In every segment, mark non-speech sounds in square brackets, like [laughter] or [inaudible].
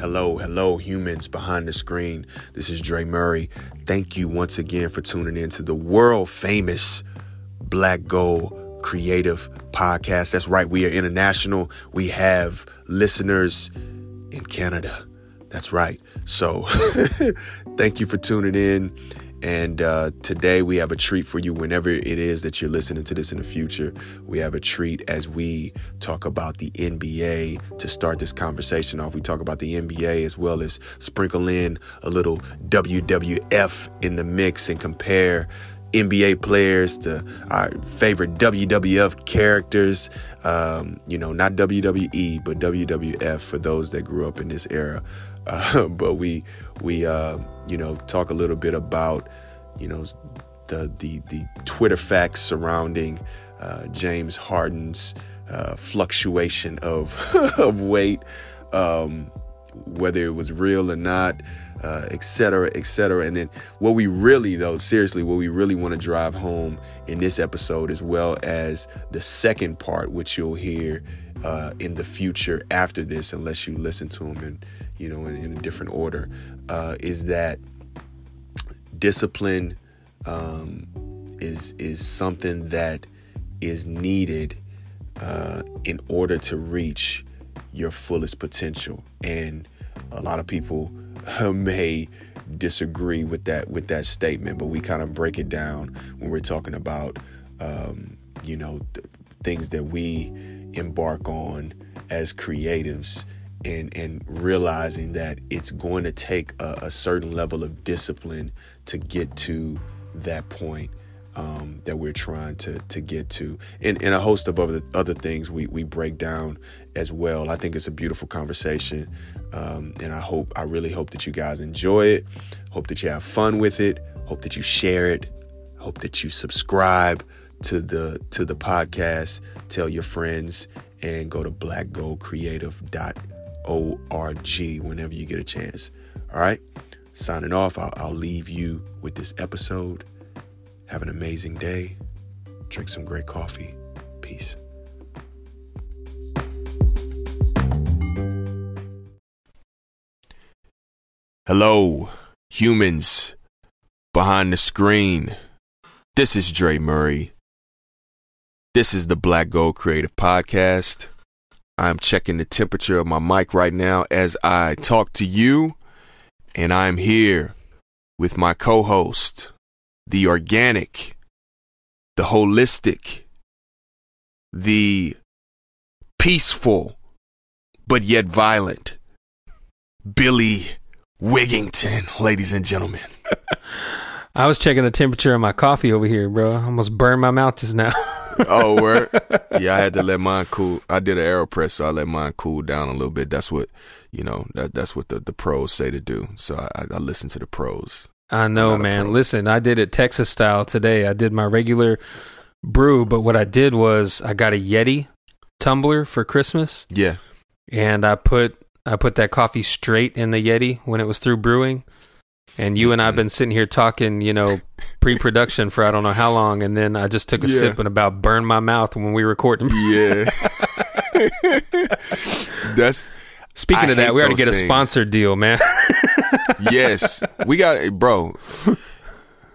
Hello, hello, humans behind the screen. This is Dre Murray. Thank you once again for tuning in to the world famous Black Gold Creative Podcast. That's right, we are international. We have listeners in Canada. That's right. So, [laughs] thank you for tuning in. And uh, today we have a treat for you whenever it is that you're listening to this in the future. We have a treat as we talk about the NBA to start this conversation off. We talk about the NBA as well as sprinkle in a little WWF in the mix and compare NBA players to our favorite WWF characters. Um, you know, not WWE, but WWF for those that grew up in this era. Uh, [laughs] but we we uh, you know talk a little bit about you know the the the Twitter facts surrounding uh, James Harden's uh, fluctuation of [laughs] of weight, um, whether it was real or not. Uh, et cetera, et cetera. And then what we really, though, seriously, what we really want to drive home in this episode, as well as the second part, which you'll hear uh, in the future after this, unless you listen to them in, you know, in, in a different order, uh, is that discipline um, is is something that is needed uh, in order to reach your fullest potential. And a lot of people [laughs] may disagree with that with that statement, but we kind of break it down when we're talking about um, you know th- things that we embark on as creatives and and realizing that it's going to take a, a certain level of discipline to get to that point um, that we're trying to to get to, and, and a host of other other things we we break down as well. I think it's a beautiful conversation, um, and I hope I really hope that you guys enjoy it. Hope that you have fun with it. Hope that you share it. Hope that you subscribe to the to the podcast. Tell your friends and go to blackgoldcreative.org whenever you get a chance. All right, signing off. I'll, I'll leave you with this episode. Have an amazing day. Drink some great coffee. Peace. Hello, humans behind the screen. This is Dre Murray. This is the Black Gold Creative Podcast. I'm checking the temperature of my mic right now as I talk to you, and I'm here with my co host, the organic, the holistic, the peaceful, but yet violent, Billy Wigington, ladies and gentlemen. I was checking the temperature of my coffee over here, bro. I almost burned my mouth just now. [laughs] oh, word. [laughs] Yeah, I had to let mine cool. I did an aeropress, so I let mine cool down a little bit. That's what you know. That that's what the, the pros say to do. So I, I listen to the pros. I know, man. Listen, I did it Texas style today. I did my regular brew, but what I did was I got a Yeti tumbler for Christmas. Yeah. And I put I put that coffee straight in the Yeti when it was through brewing. And you and I've mm-hmm. been sitting here talking, you know, pre-production for I don't know how long, and then I just took a Yeah. sip and about burned my mouth when we recorded. Yeah. [laughs] that's Speaking I of that, we already get a things. sponsored deal, man. [laughs] yes. We got bro.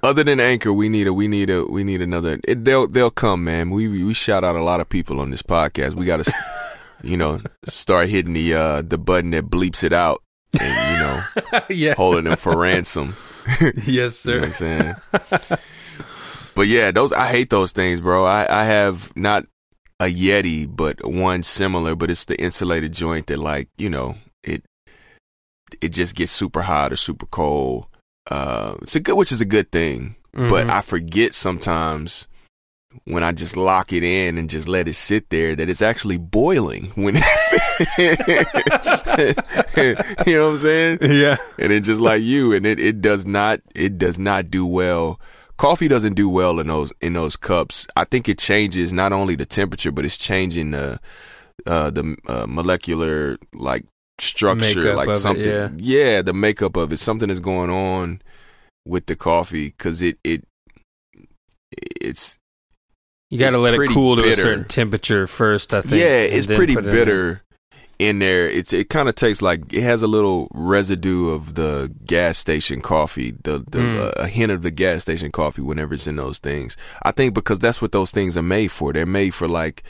Other than Anchor, we need a we need a we need another. It, they'll they'll come, man. We we shout out a lot of people on this podcast. We got to, [laughs] you know, start hitting the uh the button that bleeps it out, and you know, [laughs] yeah. holding them for ransom. [laughs] yes, You know sir. what I'm saying? [laughs] but yeah, those I hate those things, bro. I I have not a Yeti, but one similar, but it's the insulated joint that like you know it it just gets super hot or super cold. Uh, it's a good, which is a good thing, but Mhm. I forget sometimes when I just lock it in and just let it sit there that it's actually boiling when it's [laughs] [laughs] you know what I'm saying? yeah. and it just like you and it, it does not it does not do well coffee doesn't do well in those in those cups i think it changes not only the temperature but it's changing the uh the uh, molecular like structure, Makeup like of it, something. yeah. the makeup of it. Something is going on with the coffee because it it it's You got to let it cool to a certain temperature first. I think. yeah, it's pretty it in. bitter in there. It's it kind of tastes like it has a little residue of the gas station coffee, the the Mm. uh, a hint of the gas station coffee whenever it's in those things. I think because that's what those things are made for. They're made for like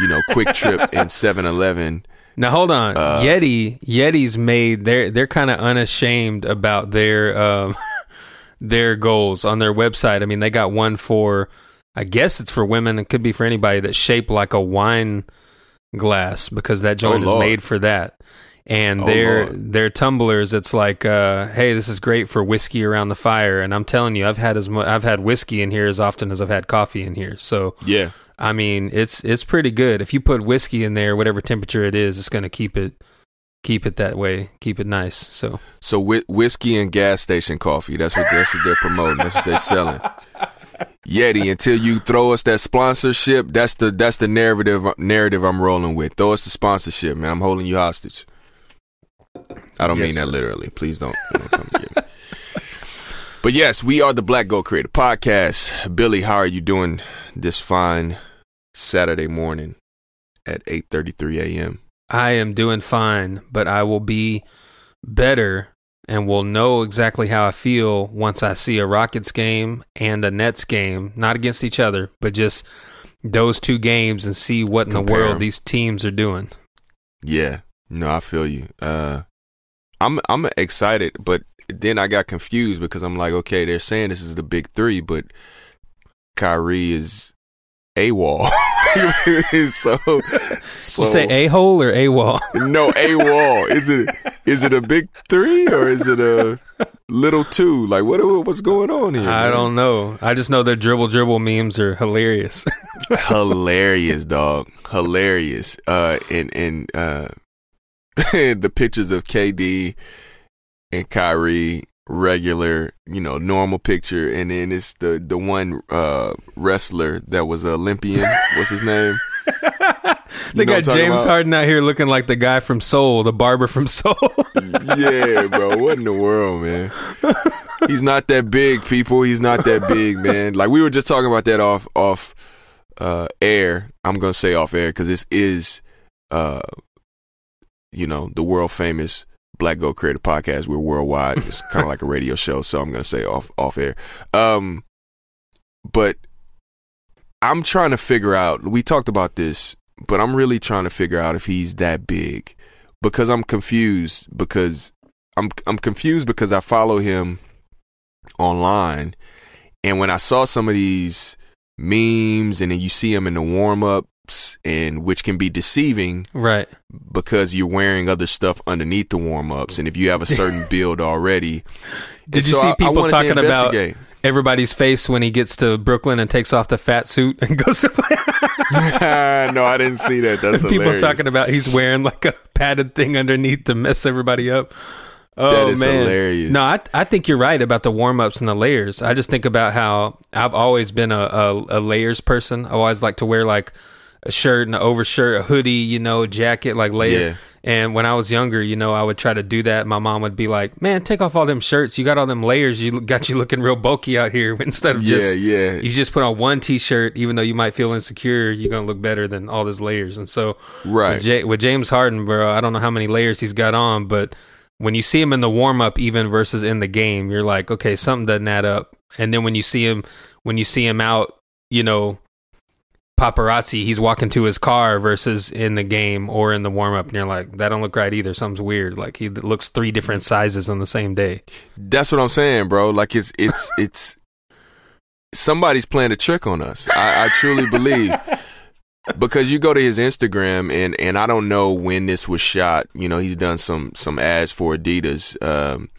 you know Quick [laughs] Trip and 7-Eleven. Now hold on, Uh, Yeti. Yeti's made they're they're kind of unashamed about their um, [laughs] their goals on their website. I mean, they got one for I guess it's for women. It could be for anybody that's shaped like a wine glass because that joint is Oh, Lord. made for that. And Oh, their Lord. their tumblers, it's like, uh, hey, this is great for whiskey around the fire. And I'm telling you, I've had as mu- I've had whiskey in here as often as I've had coffee in here. So Yeah, I mean, it's it's pretty good. If you put whiskey in there, whatever temperature it is, it's going to keep it keep it that way, keep it nice. So so whi- whiskey and gas station coffee. That's what that's what they're promoting. That's what they're selling. [laughs] Yeti, until you throw us that sponsorship, that's the that's the narrative narrative I'm rolling with. Throw us the sponsorship, man. I'm holding you hostage. I don't Yes, mean that sir. literally. Please don't, don't come get me. [laughs] But yes, we are the Black Gold Creator Podcast. Billy, how are you doing this fine Saturday morning at 8:33 a.m.? I am doing fine, but I will be better and will know exactly how I feel once I see a Rockets game and a Nets game, not against each other, but just those two games and see what in the world world 'em. these teams are doing. Yeah, no, I feel you. Uh, I'm I'm excited, but then I got confused because I'm like, okay, they're saying this is the big three, but Kyrie is AWOL. [laughs] so, so you say a hole or a wall? [laughs] no a wall. Is it is it a big three or is it a little two? Like what what's going on here? I man? don't know. I just know their dribble dribble memes are hilarious. [laughs] hilarious, dog. Hilarious. Uh, and and uh, the pictures of KD and Kyrie, regular, you know, normal picture, and then it's the the one uh wrestler that was an Olympian. [laughs] What's his name? they know what I'm got James about? Harden out here looking like the guy from Soul, the barber from [laughs] Soul. yeah, bro. What in the world, man? He's not that big, people. He's not that big, man. Like we were just talking about that off off uh air. I'm gonna say off air because this is uh you know the world famous Black Gold Creative Podcast. We're worldwide. It's kind of like a radio show, so I'm gonna say off off air. Um, but I'm trying to figure out. We talked about this, but I'm really trying to figure out if he's that big because I'm confused because I'm I'm confused because I follow him online and when I saw some of these memes and then you see him in the warm-ups and which can be deceiving right. because you're wearing other stuff underneath the warm-ups and if you have a certain [laughs] build already Did you so see I- I people wanted talking about everybody's face when he gets to Brooklyn and takes off the fat suit and [laughs] goes to [laughs] no I didn't see that that's people talking about he's wearing like a padded thing underneath to mess everybody up. Oh That is man, hilarious. No, I I think you're right about the warm ups and the layers. I just think about how I've always been a, a, a layers person. I always like to wear like a shirt and an overshirt, a hoodie, you know, a jacket, like layer. Yeah. And when I was younger, you know, I would try to do that. My mom would be like, "Man, take off all them shirts. You got all them layers. You got you looking real bulky out here." [laughs] Instead of just yeah yeah you just put on one t-shirt, even though you might feel insecure, you're gonna look better than all those layers. And so, right with, Ja- with James Harden, bro, I don't know how many layers he's got on, but when you see him in the warm up, even versus in the game, you're like, okay, something doesn't add up. And then when you see him, when you see him out, you know, paparazzi, he's walking to his car versus in the game or in the warm up, and you're like, that don't look right either. Something's weird. Like he looks three different sizes on the same day. That's what I'm saying, bro. Like it's it's [laughs] it's somebody's playing a trick on us. I, I truly believe because you go to his Instagram and and I don't know when this was shot. You know, he's done some some ads for Adidas, um,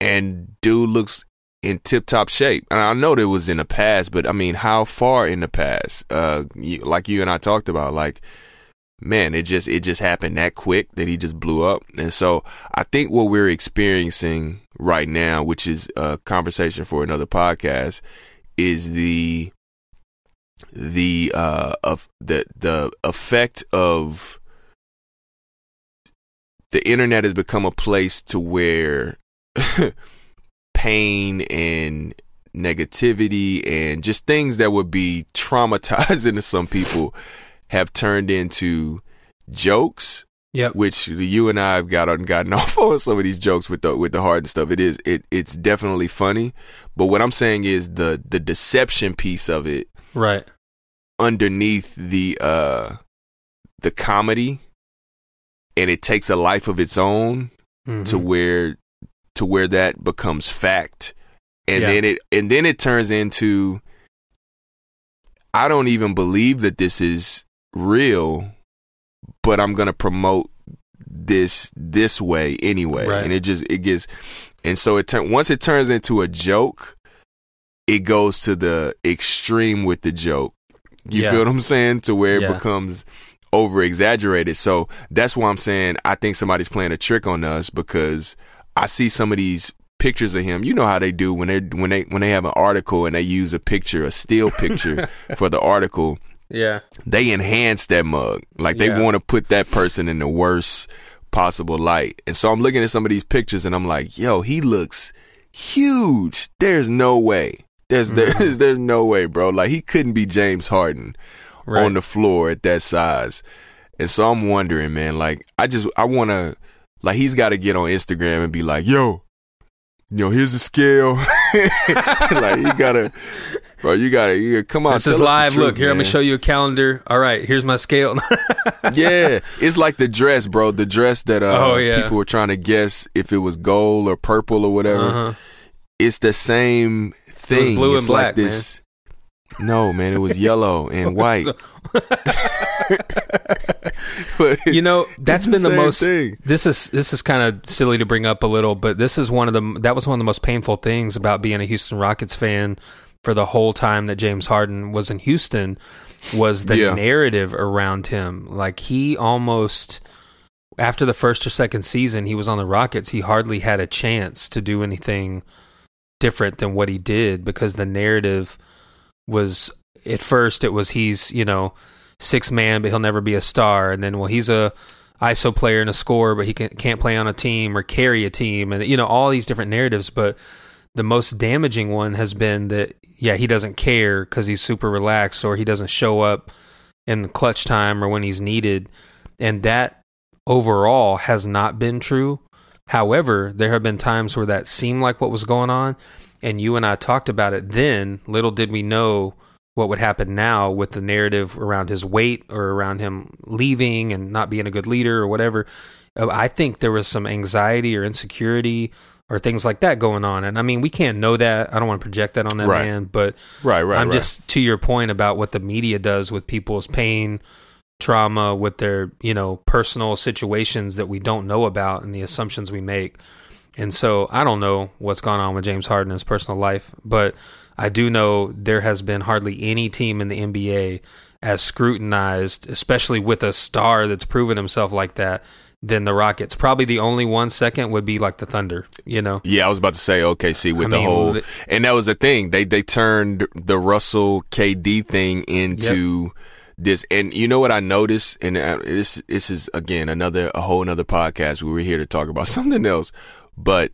and dude looks in tip top shape. And I know that was in the past, but I mean, how far in the past? Uh, you, like you and I talked about, like man, it just it just happened that quick that he just blew up. And so I think what we're experiencing right now, which is a conversation for another podcast, is the the uh of the the effect of the internet has become a place to where [laughs] pain and negativity and just things that would be traumatizing to some people have turned into jokes. Yep. Which you and I have got on gotten [laughs] off on some of these jokes with the with the hard stuff. It is it it's definitely funny. But what I'm saying is the the deception piece of it Right. underneath the uh the comedy and it takes a life of its own Mhm. to where to where that becomes fact and Yeah. then it and then it turns into I don't even believe that this is real but I'm going to promote this this way anyway Right. and it just it gets and so it turn once it turns into a joke it goes to the extreme with the joke you Yeah. feel what I'm saying to where Yeah. it becomes over exaggerated so that's why I'm saying I think somebody's playing a trick on us because I see some of these pictures of him you know how they do when they when they when they have an article and they use a picture a still picture [laughs] for the article Yeah. they enhance that mug. Like they Yeah. want to put that person in the worst possible light. And so I'm looking at some of these pictures and I'm like, yo, he looks huge. There's no way. There's Mm-hmm. there's [laughs] there's no way, bro. Like he couldn't be James Harden Right. on the floor at that size. And so I'm wondering, man, like I just I want to like he's got to get on Instagram and be like, "Yo, you know, here's the scale." [laughs] like you got to Bro, you got to you gotta, come on. this is live. truth, Look, here, I'm going to show you a calendar. All right, here's my scale. [laughs] yeah, it's like the dress, bro. The dress that uh, Oh, yeah. people were trying to guess if it was gold or purple or whatever. Uh-huh. It's the same thing. blue and it's black, like this. No, man, it was yellow and [laughs] white. [laughs] You know that's been the same most thing. this is this is kind of silly to bring up a little but this is one of the that was one of the most painful things about being a Houston Rockets fan for the whole time that James Harden was in Houston was the Yeah. narrative around him like he almost after the first or second season he was on the Rockets he hardly had a chance to do anything different than what he did because the narrative was at first it was he's you know six man but he'll never be a star. And then well he's a ISO player and a scorer but he can, can't play on a team or carry a team. And you know all these different narratives but the most damaging one has been that yeah he doesn't care because he's super relaxed or he doesn't show up in the clutch time or when he's needed. And that overall has not been true. However there have been times where that seemed like what was going on and you and I talked about it then little did we know what would happen now with the narrative around his weight or around him leaving and not being a good leader or whatever. Uh, I think there was some anxiety or insecurity or things like that going on. And I mean, we can't know that. I don't want to project that on that Right. man, but Right, right, I'm right. just to your point about what the media does with people's pain, trauma, with their, you know, personal situations that we don't know about and the assumptions we make. And so I don't know what's gone on with James Harden in his personal life, but I do know there has been hardly any team in the NBA as scrutinized, especially with a star that's proven himself like that, than the Rockets. Probably the only one second would be like the Thunder, you know? Yeah, I was about to say OKC with I the mean, whole, and that was the thing. They they turned the Russell KD thing into this, and you know what I noticed, and uh, this this is again another a whole another podcast. We were here to talk about [laughs] something else, but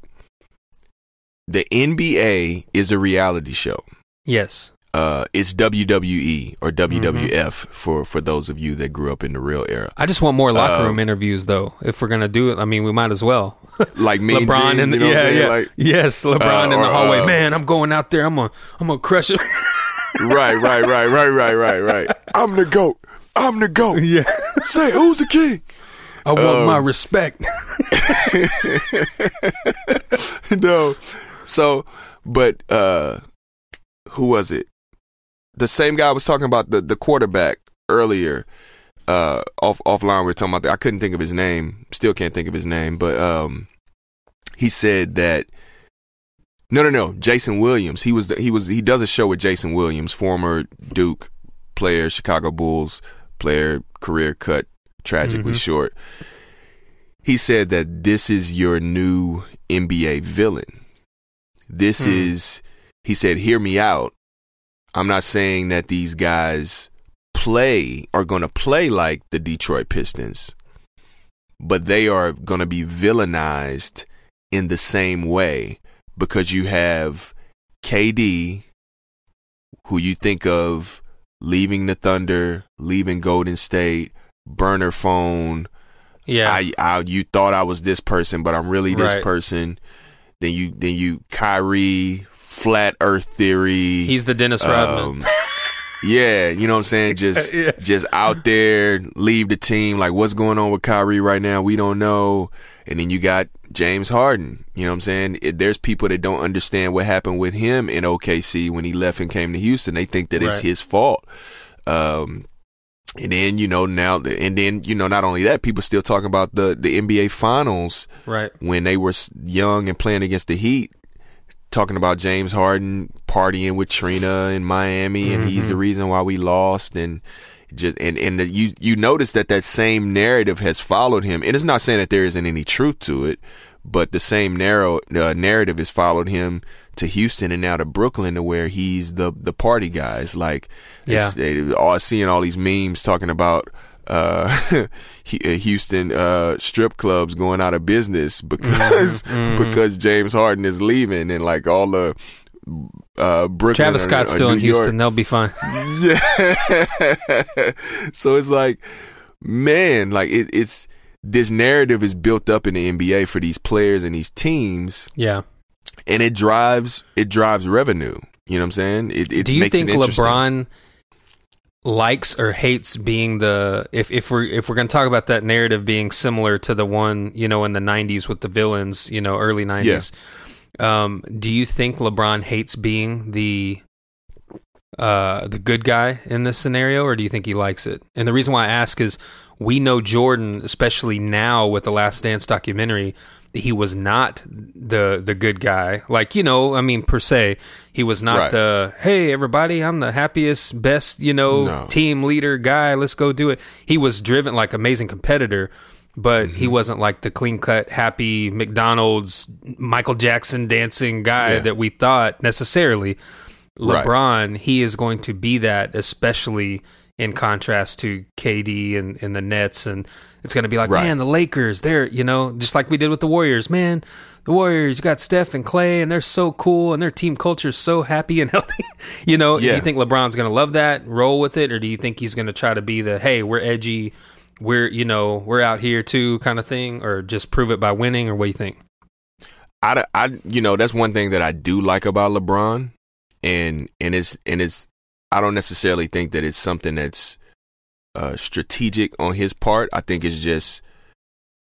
the NBA is a reality show. Yes. Uh, it's WWE or WWF Mm-hmm. for for those of you that grew up in the real era, I just want more locker Um, room interviews, though. If we're gonna do it, I mean, we might as well. [laughs] like me, and LeBron Gene, in the you know yeah, yeah, Like, yes, LeBron uh, in the hallway. uh, Man, I'm going out there. I'm gonna, I'm gonna crush it. [laughs] right, right, right, right, right, right, right. I'm the goat. I'm the goat. [laughs] yeah, Say who's the king? I want Um, my respect. [laughs] [laughs] no. So, but uh who was it? The same guy I was talking about the the quarterback earlier. Uh, off offline, we were talking about. That. I couldn't think of his name. Still can't think of his name. But um, he said that. No, no, no. Jason Williams. He was. The, he was. He does a show with Jason Williams, former Duke player, Chicago Bulls player, career cut tragically Mhm. short. He said that this is your new NBA villain. This Hmm. is. He said, "Hear me out. I'm not saying that these guys play are going to play like the Detroit Pistons, but they are going to be villainized in the same way because you have KD, who you think of leaving the Thunder, leaving Golden State, burner phone. Yeah. I, I you thought I was this person, but I'm really this Right. person. Then you then you Kyrie, flat earth theory. He's the Dennis Rodman. Um, yeah, you know what I'm saying? [laughs] Just Yeah. just out there, leave the team. Like what's going on with Kyrie right now? We don't know. And then you got James Harden. You know what I'm saying? It, there's people that don't understand what happened with him in OKC when he left and came to Houston. They think that it's his fault. Um, and then you know now, and then you know not only that, people still talking about the the NBA Finals right. when they were young and playing against the Heat, talking about James Harden partying with Trina in Miami, and he's the reason why we lost, and just and and the, you you notice that that same narrative has followed him, and it's not saying that there isn't any truth to it, but the same narrow uh, narrative has followed him to Houston and now to Brooklyn, to where he's the the party guy. It's like Yeah. it's, all seeing all these memes talking about uh [laughs] uh, Houston uh strip clubs going out of business [laughs] because Mm-hmm. because James Harden is leaving and like all the uh Brooklyn Travis or- Scott's or still in New York- Houston. They'll be fine. [laughs] yeah. so it's like, man, like it, it's this narrative is built up in the NBA for these players and these teams, Yeah. And it drives it drives revenue. You know what I'm saying? It, it Do you think. LeBron likes or hates being the if if we're if we're going to talk about that narrative being similar to the one you know in the 90s with the villains you know early 90s um do you think LeBron hates being the uh the good guy in this scenario or do you think he likes it and the reason why I ask is we know Jordan especially now with the last dance documentary he was not the the good guy like you know I mean per se he was not Right. the hey everybody I'm the happiest best you know No. team leader guy let's go do it he was driven like amazing competitor but he Mm-hmm. wasn't like the clean cut happy McDonald's Michael Jackson dancing guy Yeah. that we thought necessarily Right. LeBron he is going to be that especially in contrast to KD and, and the Nets and it's going to be like Right. man the Lakers they're you know just like we did with the Warriors man the Warriors you got Steph and Clay and they're so cool and their team culture is so happy and [laughs] healthy you know do you think LeBron's going to love that roll with it or do you think he's going to try to be the hey we're edgy we're you know we're out here too kind of thing or just prove it by winning or what do you think I, I, you know, that's one thing that I do like about LeBron, and and it's and it's. I don't necessarily think that it's something that's uh, strategic on his part. I think it's just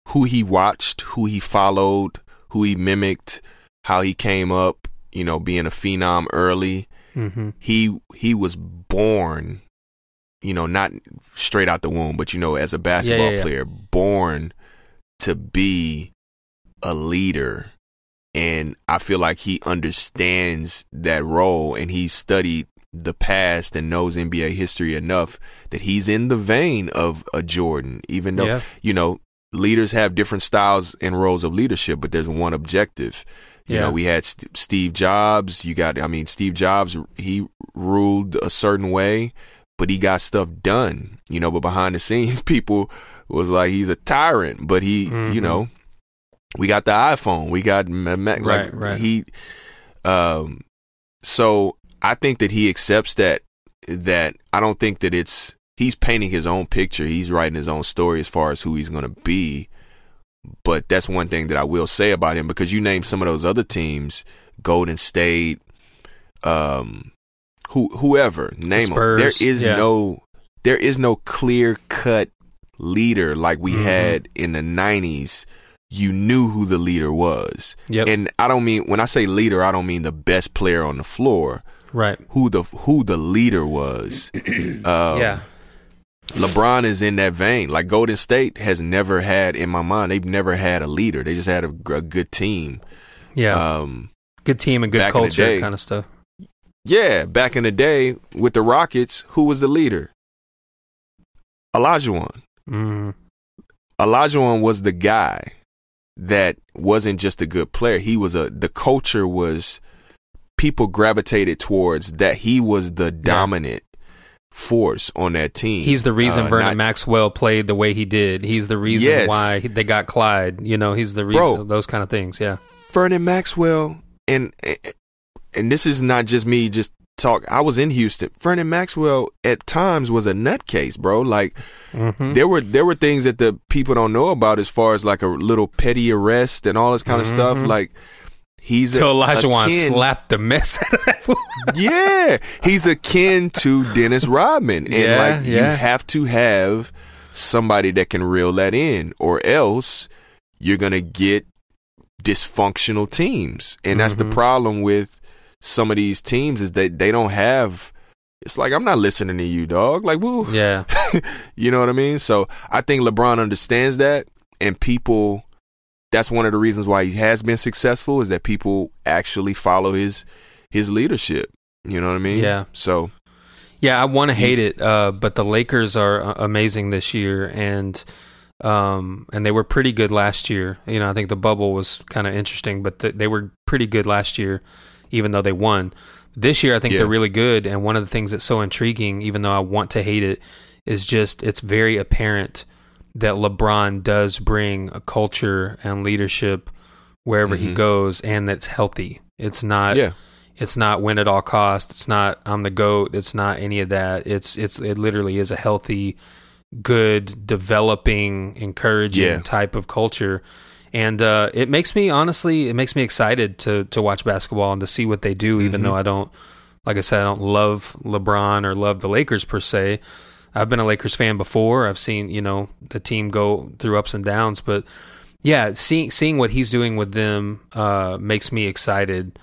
who he watched, who he followed, who he mimicked, how he came up. You know, being a phenom early. mm-hmm. He he was born, you know, not straight out the womb, but you know, as a basketball yeah, yeah. player, born to be a leader and I feel like he understands that role and he studied the past and knows NBA history enough that he's in the vein of a Jordan, even though, Yeah. you know, leaders have different styles and roles of leadership, but there's one objective. You Yeah. know, we had St- Steve Jobs. You got, I mean, Steve Jobs, he ruled a certain way, but he got stuff done, you know, but behind the scenes, [laughs] people was like, he's a tyrant, but he, you Mhm. know, we got the iPhone. We got like Right, right. he um so I think that he accepts that that I don't think that it's he's painting his own picture. He's writing his own story as far as who he's going to be. But that's one thing that I will say about him because you name some of those other teams, Golden State, um who whoever, name them. There is yeah. no there is no clear cut leader like we Mhm. had in the 90s you knew who the leader was. Yep. And I don't mean when I say leader, I don't mean the best player on the floor. Right Who the who the leader was. [clears throat] um, yeah LeBron is in that vein. Like Golden State has never had, in my mind, they've never had a leader. They just had a, a good team. yeah Um, good team and good back in the culture day- kind of stuff yeah, back in the day with the Rockets, who was the leader? Olajuwon. mm. Olajuwon was the guy that wasn't just a good player. He was a the culture was people gravitated towards that he was the dominant force on that team. He's the reason Uh, Vernon not- Maxwell played the way he did. He's the reason Yes. why they got Clyde. You know, he's the reason. Bro. those kind of things. Yeah. Vernon Maxwell, and and this is not just me just talk. I was in Houston. Vernon Maxwell at times was a nutcase, bro. Like Mm-hmm. there were there were things that the people don't know about as far as like a little petty arrest and all this kind of stuff. Mhm. Like he's a, So Olajuwon slapped the mess out of that fool. yeah, he's akin to Dennis Rodman, and Yeah, like you have to have somebody that can reel that in, or else you're gonna get dysfunctional teams, and that's the Mhm. problem with some of these teams is that they don't have. It's like I'm not listening to you, dog. Like, woo, Yeah. [laughs] you know what I mean? So I think LeBron understands that, and people. That's one of the reasons why he has been successful is that people actually follow his his leadership. You know what I mean? Yeah. So Yeah, I want to hate it, uh, but the Lakers are uh, amazing this year, and um, and they were pretty good last year. You know, I think the bubble was kind of interesting, but th- they were pretty good last year, even though they won. This year, I think Yeah. they're really good, and one of the things that's so intriguing, even though I want to hate it, is just it's very apparent that LeBron does bring a culture and leadership wherever he Mhm. goes, and that's healthy. It's not yeah, it's not win at all costs. It's not I'm the goat. It's not any of that. It's it's it literally is a healthy, good, developing, encouraging Yeah. type of culture. And uh, it makes me honestly, it makes me excited to to watch basketball and to see what they do. Even Mhm. though I don't, like I said, I don't love LeBron or love the Lakers per se. I've been a Lakers fan before. I've seen you know the team go through ups and downs, but yeah, seeing seeing what he's doing with them uh, makes me excited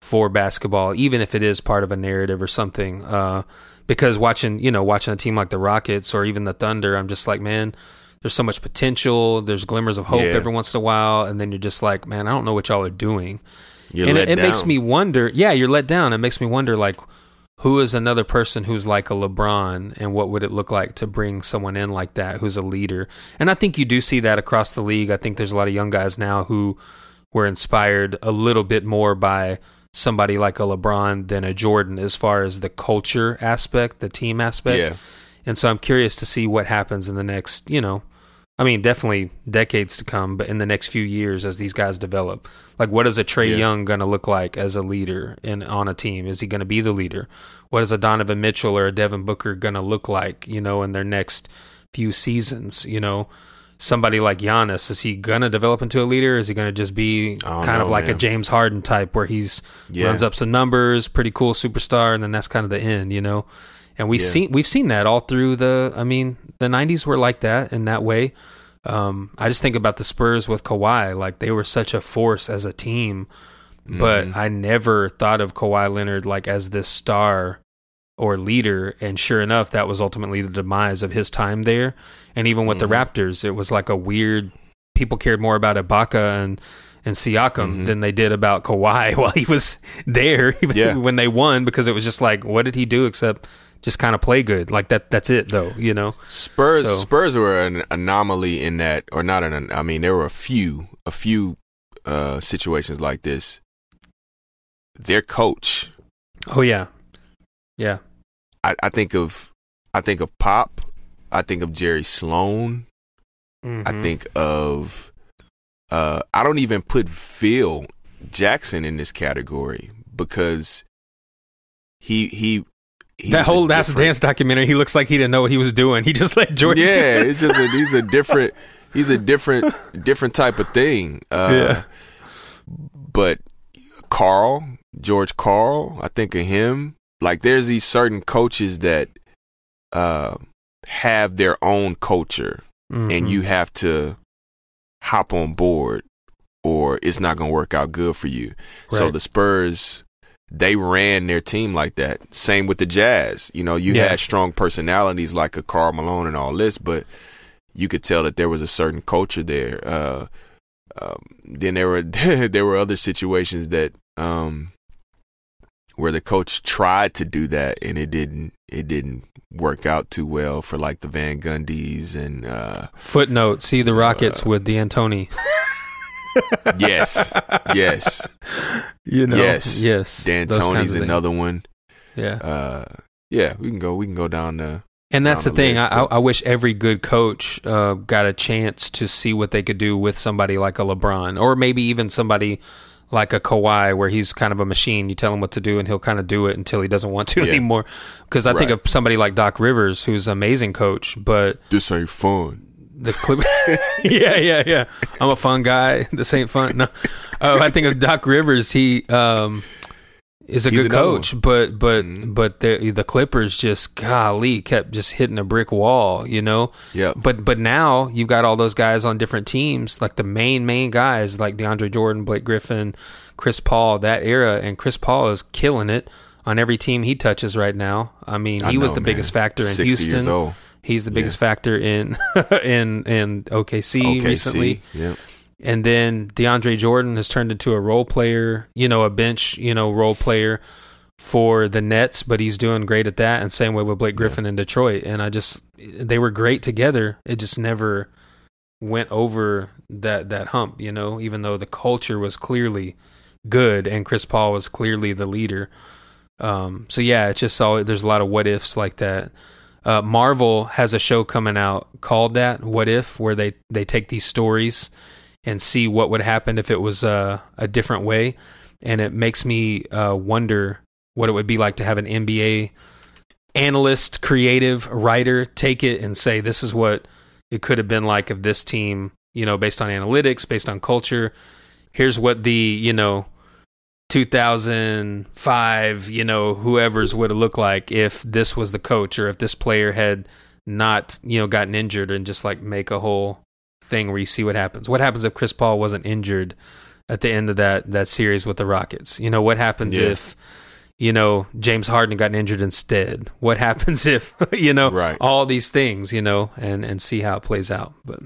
for basketball, even if it is part of a narrative or something. Uh, because watching, you know, watching a team like the Rockets or even the Thunder, I'm just like, man, there's so much potential. There's glimmers of hope Yeah. every once in a while, and then you're just like, man, I don't know what y'all are doing. you're and it, it makes me wonder. Yeah, you're let down. It makes me wonder, like, who is another person who's like a LeBron, and what would it look like to bring someone in like that who's a leader? And I think you do see that across the league. I think there's a lot of young guys now who were inspired a little bit more by somebody like a LeBron than a Jordan as far as the culture aspect, the team aspect. Yeah, And so I'm curious to see what happens in the next, you know, I mean, definitely decades to come, but in the next few years as these guys develop. Like, what is a Trey Yeah. Young going to look like as a leader in on a team? Is he going to be the leader? What is a Donovan Mitchell or a Devin Booker going to look like, you know, in their next few seasons? You know, somebody like Giannis, is he going to develop into a leader? Is he going to just be kind of know, like a. James Harden type where he's Yeah. runs up some numbers, pretty cool superstar, and then that's kind of the end, you know? And we've Yeah. seen we've seen that all through the I mean, the nineties were like that in that way. Um, I just think about the Spurs with Kawhi, like they were such a force as a team, but Mhm. I never thought of Kawhi Leonard like as this star or leader. And sure enough, that was ultimately the demise of his time there. And even with the Mhm. Raptors, it was like a weird. People cared more about Ibaka and and Siakam Mhm. than they did about Kawhi [laughs] while he was there, even Yeah. when they won, because it was just like, what did he do except just kind of play good? Like that. That's it, though. You know. Spurs So- Spurs were an anomaly in that, or not an. I mean, there were a few a few uh, situations like this. Their coach, Oh yeah, yeah. I, I think of, I think of Pop. I think of Jerry Sloan. I Mhm. think of. Uh, I don't even put Phil Jackson in this category because he he. That whole Last Dance documentary, he looks like he didn't know what he was doing. He just let Jordan. Yeah, it's just a, he's a different he's a different [laughs] different type of thing. Uh, Yeah. But Karl, George Karl, I think of him. Like there's these certain coaches that uh, have their own culture, and Mhm. you have to hop on board, or it's not going to work out good for you. So the Spurs. They ran their team like that. Same with the Jazz. You know, you Yeah. had strong personalities like a Karl Malone and all this, but you could tell that there was a certain culture there. Uh, um, then there were [laughs] there were other situations that um, where the coach tried to do that and it didn't it didn't work out too well for like the Van Gundys and uh, Footnote: See the Rockets Uh, with D'Antoni. [laughs] yes yes [laughs] You know. Yes. Yes. Dan those Tony's of things. another one. Yeah. Uh, yeah, we can go. We can go down the. And that's the the thing. list, I, I wish every good coach uh, got a chance to see what they could do with somebody like a LeBron, or maybe even somebody like a Kawhi, where he's kind of a machine. You tell him what to do, and he'll kind of do it until he doesn't want to Yeah. anymore. Because I think of somebody like Doc Rivers, who's an amazing coach, but This ain't fun. The clip. [laughs] yeah, yeah, yeah. I'm a fun guy. [laughs] This ain't fun. No, oh, I think of Doc Rivers. He um is a He's good coach, but but Mhm. but the the Clippers just golly kept just hitting a brick wall. You know. Yeah. But but now you've got all those guys on different teams, like the main main guys, like DeAndre Jordan, Blake Griffin, Chris Paul, that era, and Chris Paul is killing it on every team he touches right now. I mean, I he was know, the biggest factor in 60 Houston. He's the biggest factor in [laughs] in in OKC, OKC. recently. Yeah. And then DeAndre Jordan has turned into a role player, you know, a bench, you know, role player for the Nets, but he's doing great at that. And same way with Blake Griffin in Detroit. And I just they were great together. It just never went over that that hump, you know, even though the culture was clearly good and Chris Paul was clearly the leader. Um, so yeah, it's just all there's a lot of what ifs like that. Uh, Marvel has a show coming out called that What If, where they they take these stories and see what would happen if it was uh, a different way, and it makes me uh, wonder what it would be like to have an NBA analyst, creative writer take it and say this is what it could have been like if this team, you know, based on analytics, based on culture. Here's what the you know 2005, you know, whoever's would have looked like if this was the coach or if this player had not, you know, gotten injured and just like make a whole thing where you see what happens. What happens if Chris Paul wasn't injured at the end of that that series with the Rockets? You know, what happens Yeah. if you know James Harden got injured instead? What [laughs] happens if, you know, Right. all these things, you know, and and see how it plays out. But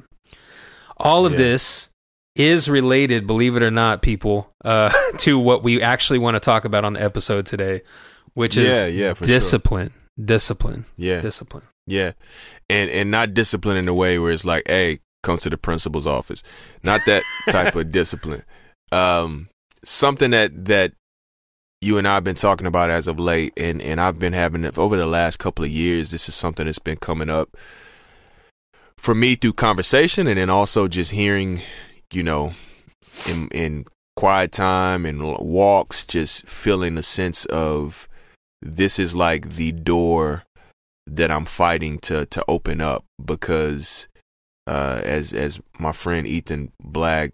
all of Yeah. this is related, believe it or not, people, uh, [laughs] to what we actually want to talk about on the episode today, which is Yeah, yeah, for sure. discipline, discipline, Yeah. discipline. Yeah, and and not discipline in a way where it's like, hey, come to the principal's office. Not that [laughs] type of discipline. Um, something that that you and I have been talking about as of late, and and I've been having it over the last couple of years. This is something that's been coming up for me through conversation, and then also just hearing, you know, in in quiet time and walks, just feeling a sense of this is like the door that I'm fighting to to open up because uh, as as my friend Ethan Black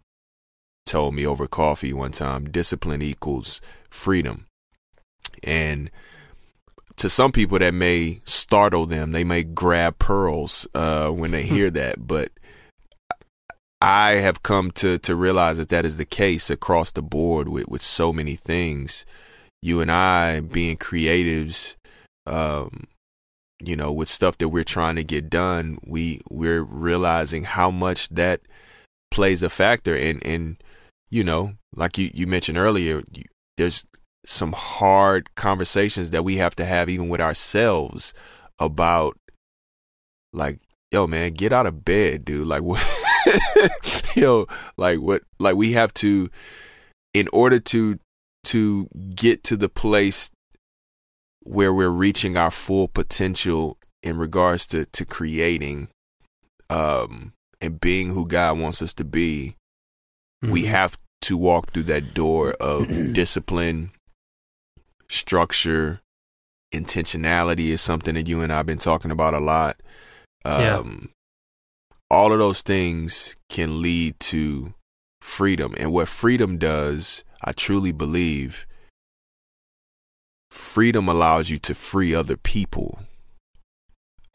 told me over coffee one time, discipline equals freedom. And to some people that may startle them, they may grab pearls uh, when they hear [laughs] that, but I have come to to realize that that is the case across the board with with so many things. You and I being creatives, um, you know, with stuff that we're trying to get done, we we're realizing how much that plays a factor. And and you know, like you you mentioned earlier, you, there's some hard conversations that we have to have even with ourselves about, like, yo, man, get out of bed, dude. Like [laughs] what? [laughs] yo, like what? Like we have to, in order to to get to the place where we're reaching our full potential in regards to to creating um and being who God wants us to be we Mhm. have to walk through that door of [clears throat] discipline structure intentionality is something that you and I've been talking about a lot Yeah. um all of those things can lead to freedom and what freedom does I truly believe freedom allows you to free other people.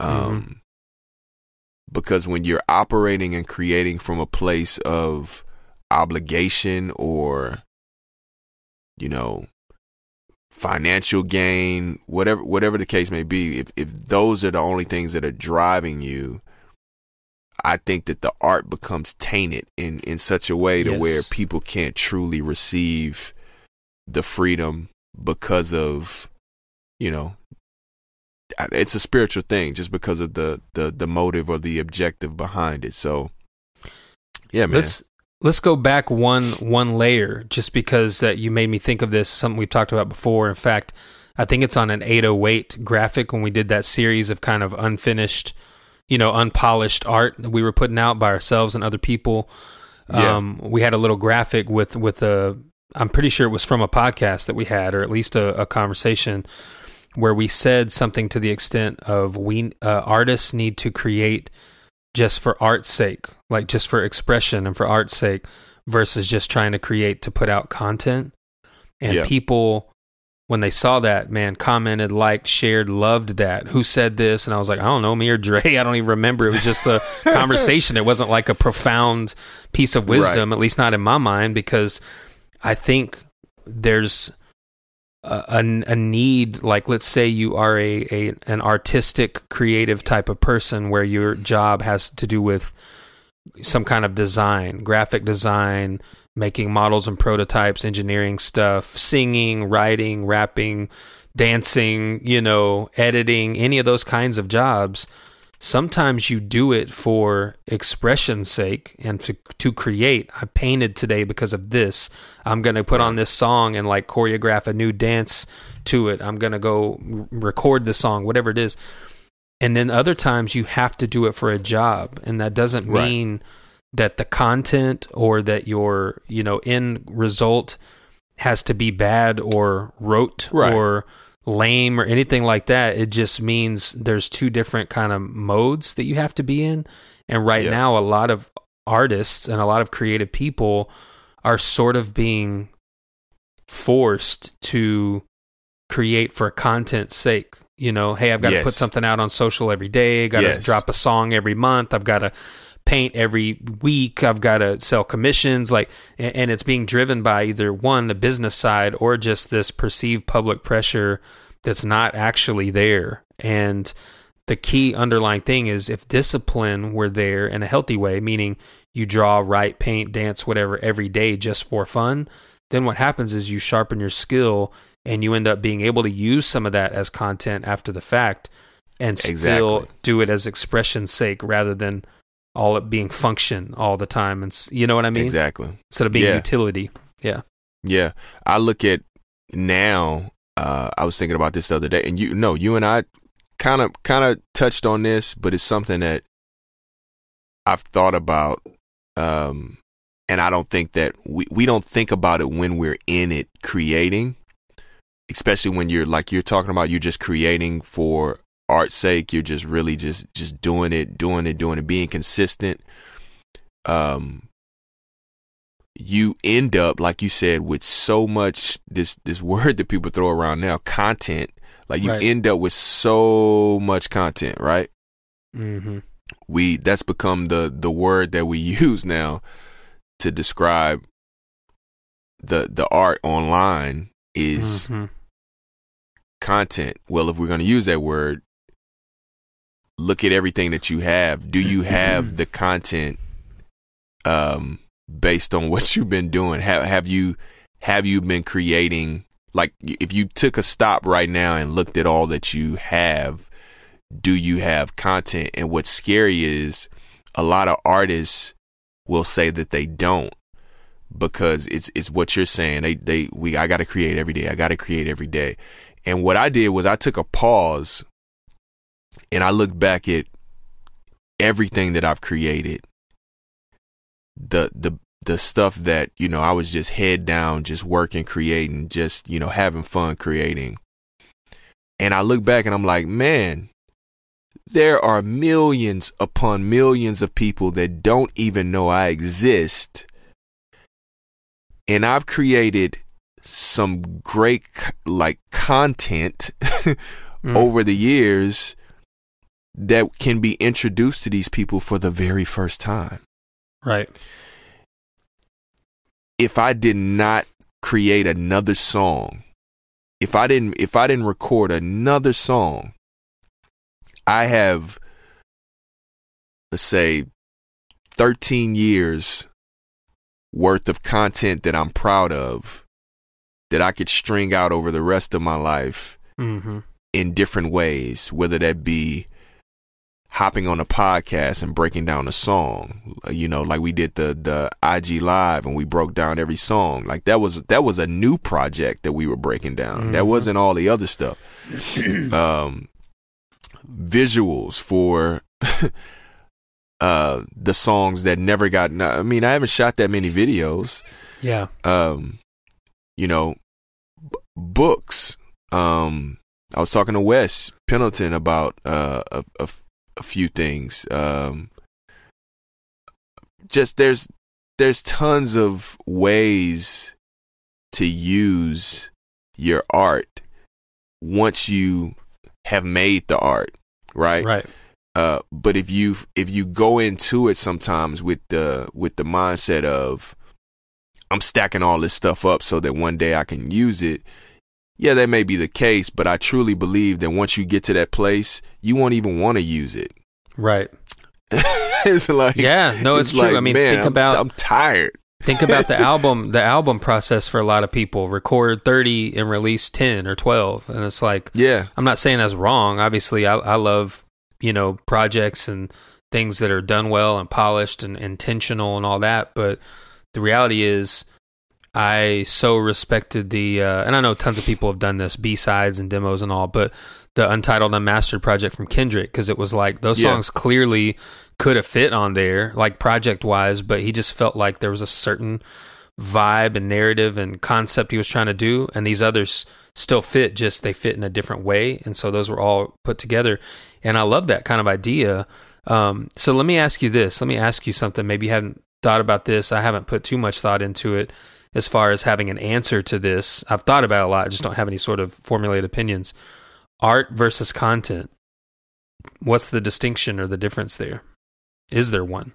Um, because when you're operating and creating from a place of obligation or, you know, financial gain, whatever whatever the case may be, if if those are the only things that are driving you, I think that the art becomes tainted in in such a way to Yes. where people can't truly receive the freedom because of you know it's a spiritual thing just because of the the the motive or the objective behind it so yeah man Let's let's go back one one layer, just because that you made me think of this. Something we've talked about before. In fact, I think it's on an 808 graphic when we did that series of kind of unfinished, you know, unpolished art that we were putting out by ourselves and other people. Yeah. Um, we had a little graphic with with a. I'm pretty sure it was from a podcast that we had, or at least a, a conversation where we said something to the extent of we uh, artists need to create just for art's sake, like just for expression and for art's sake, versus just trying to create to put out content. And Yeah. people, when they saw that, man, commented, liked, shared, loved that. Who said this? And I was like, I don't know, me or Dre. [laughs] I don't even remember. It was just the [laughs] conversation. It wasn't like a profound piece of wisdom, at least not in my mind, because I think there's a, a, a need like let's say you are a, a an artistic creative type of person where your job has to do with some kind of design graphic design making models and prototypes engineering stuff singing writing rapping dancing you know editing any of those kinds of jobs. Sometimes you do it for expression's sake and to, to create. I painted today because of this. I'm going to put on this song and like choreograph a new dance to it. I'm going to go record the song whatever it is. And then other times you have to do it for a job and that doesn't Right. mean that the content or that your you know end result has to be bad or rote Right. or lame or anything like that it just means there's two different kind of modes that you have to be in and right Yeah. now a lot of artists and a lot of creative people are sort of being forced to create for content's sake you know hey i've got to put something out on social every day got to Yes. drop a song every month i've got to paint every week i've got to sell commissions like and, it's being driven by either one the business side or just this perceived public pressure that's not actually there and the key underlying thing is if discipline were there in a healthy way meaning you draw write paint dance whatever every day just for fun then what happens is you sharpen your skill and you end up being able to use some of that as content after the fact and still Exactly. do it as expression's sake rather than all it being function all the time and you know what i mean exactly. instead of being Yeah. utility yeah Yeah, I look at now. Uh, I was thinking about this the other day, and you know, you and I kind of kind of touched on this, but it's something that I've thought about. Um, and I don't think that we we don't think about it when we're in it creating, especially when you're like you're talking about you're just creating for art's sake. You're just really just just doing it, doing it, doing it, being consistent. Um, you end up like you said with so much this this [laughs] word that people throw around now content like you Right. end up with so much content right mm-hmm. we that's become the the word that we [laughs] use now to describe the the art online is hmm content well if we're going to use that word look at everything that you have. Do you have the content um based on what [laughs] you've been doing? Have have you have you been creating like if you took a stop right now and looked at all that you have do you have content? And what's scary is a lot of artists will say that they don't because it's it's what you're saying. They they we I got to create every day. I got to create every day. And what I did was I took a pause and I look back at everything that I've created. The the the stuff that, you know, I was just head down, just working, creating, just, you know, having fun creating. And I look back and I'm like, man, there are millions upon millions of people that don't even know I exist. And I've created some great like content [laughs] Mm. over the years that can be introduced to these people for the very first time. right If I did not create another song, if I didn't if I didn't record another song, I have let's say 13 years worth of content that I'm proud of that I could string out over the rest of my life mm-hmm. in different ways, whether that be hopping on a podcast and breaking down a song. You know, like we did the the IG live and we broke down every song. Like that was that was a new project that we were breaking down. Mm-hmm. That wasn't all the other stuff. [coughs] um visuals for [laughs] uh the songs that never got I mean, I haven't shot that many videos. Yeah. Um you know, b- books. Um I was talking to Wes Pendleton about uh, a, a, a few things. Um, just there's there's tons of ways to use your art once you have made the art, right? Right. Uh, but if you if you go into it sometimes with the with the mindset of I'm stacking all this stuff up so that one day I can use it, yeah, that may be the case, but I truly believe that once you get to that place, you won't even want to use it. Right. [laughs] it's like yeah, no, it's, it's true. Like, I mean, man, think I'm, about I'm tired. think about the [laughs] album, the album process for a lot of people. Record thirty and release ten or twelve, and it's like yeah. I'm not saying that's wrong. Obviously, I, I love you know projects and things that are done well and polished and intentional and all that, but the reality is I so respected the, uh, and I know tons of people have done this, B sides and demos and all, but the Untitled Unmastered project from Kendrick, because it was like those yeah. songs clearly could have fit on there, like project wise, but he just felt like there was a certain vibe and narrative and concept he was trying to do, and these others still fit, just they fit in a different way. And so those were all put together. And I love that kind of idea. Um, so let me ask you this. Let me ask you something. Maybe you haven't thought about this. I haven't put too much thought into it as far as having an answer to this. I've thought about it a lot, I just don't have any sort of formulated opinions. Art versus content. What's the distinction or the difference there? Is there one?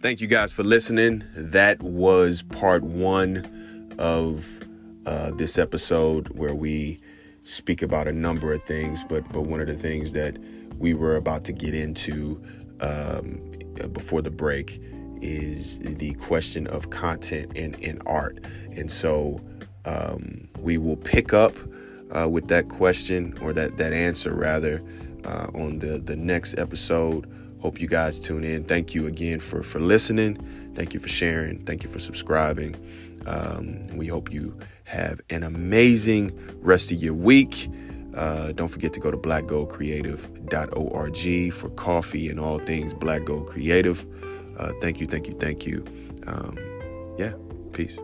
Thank you guys for listening. That was part one of uh, this episode where we speak about a number of things, but but one of the things that we were about to get into um, before the break is the question of content in, in art. And so um, we will pick up uh, with that question or that, that answer rather uh, on the, the next episode. Hope you guys tune in. Thank you again for, for listening. Thank you for sharing. Thank you for subscribing. Um, we hope you have an amazing rest of your week. Uh, don't forget to go to blackgoldcreative.org for coffee and all things Black Gold Creative. Uh, thank you, thank you, thank you. Um, yeah, peace.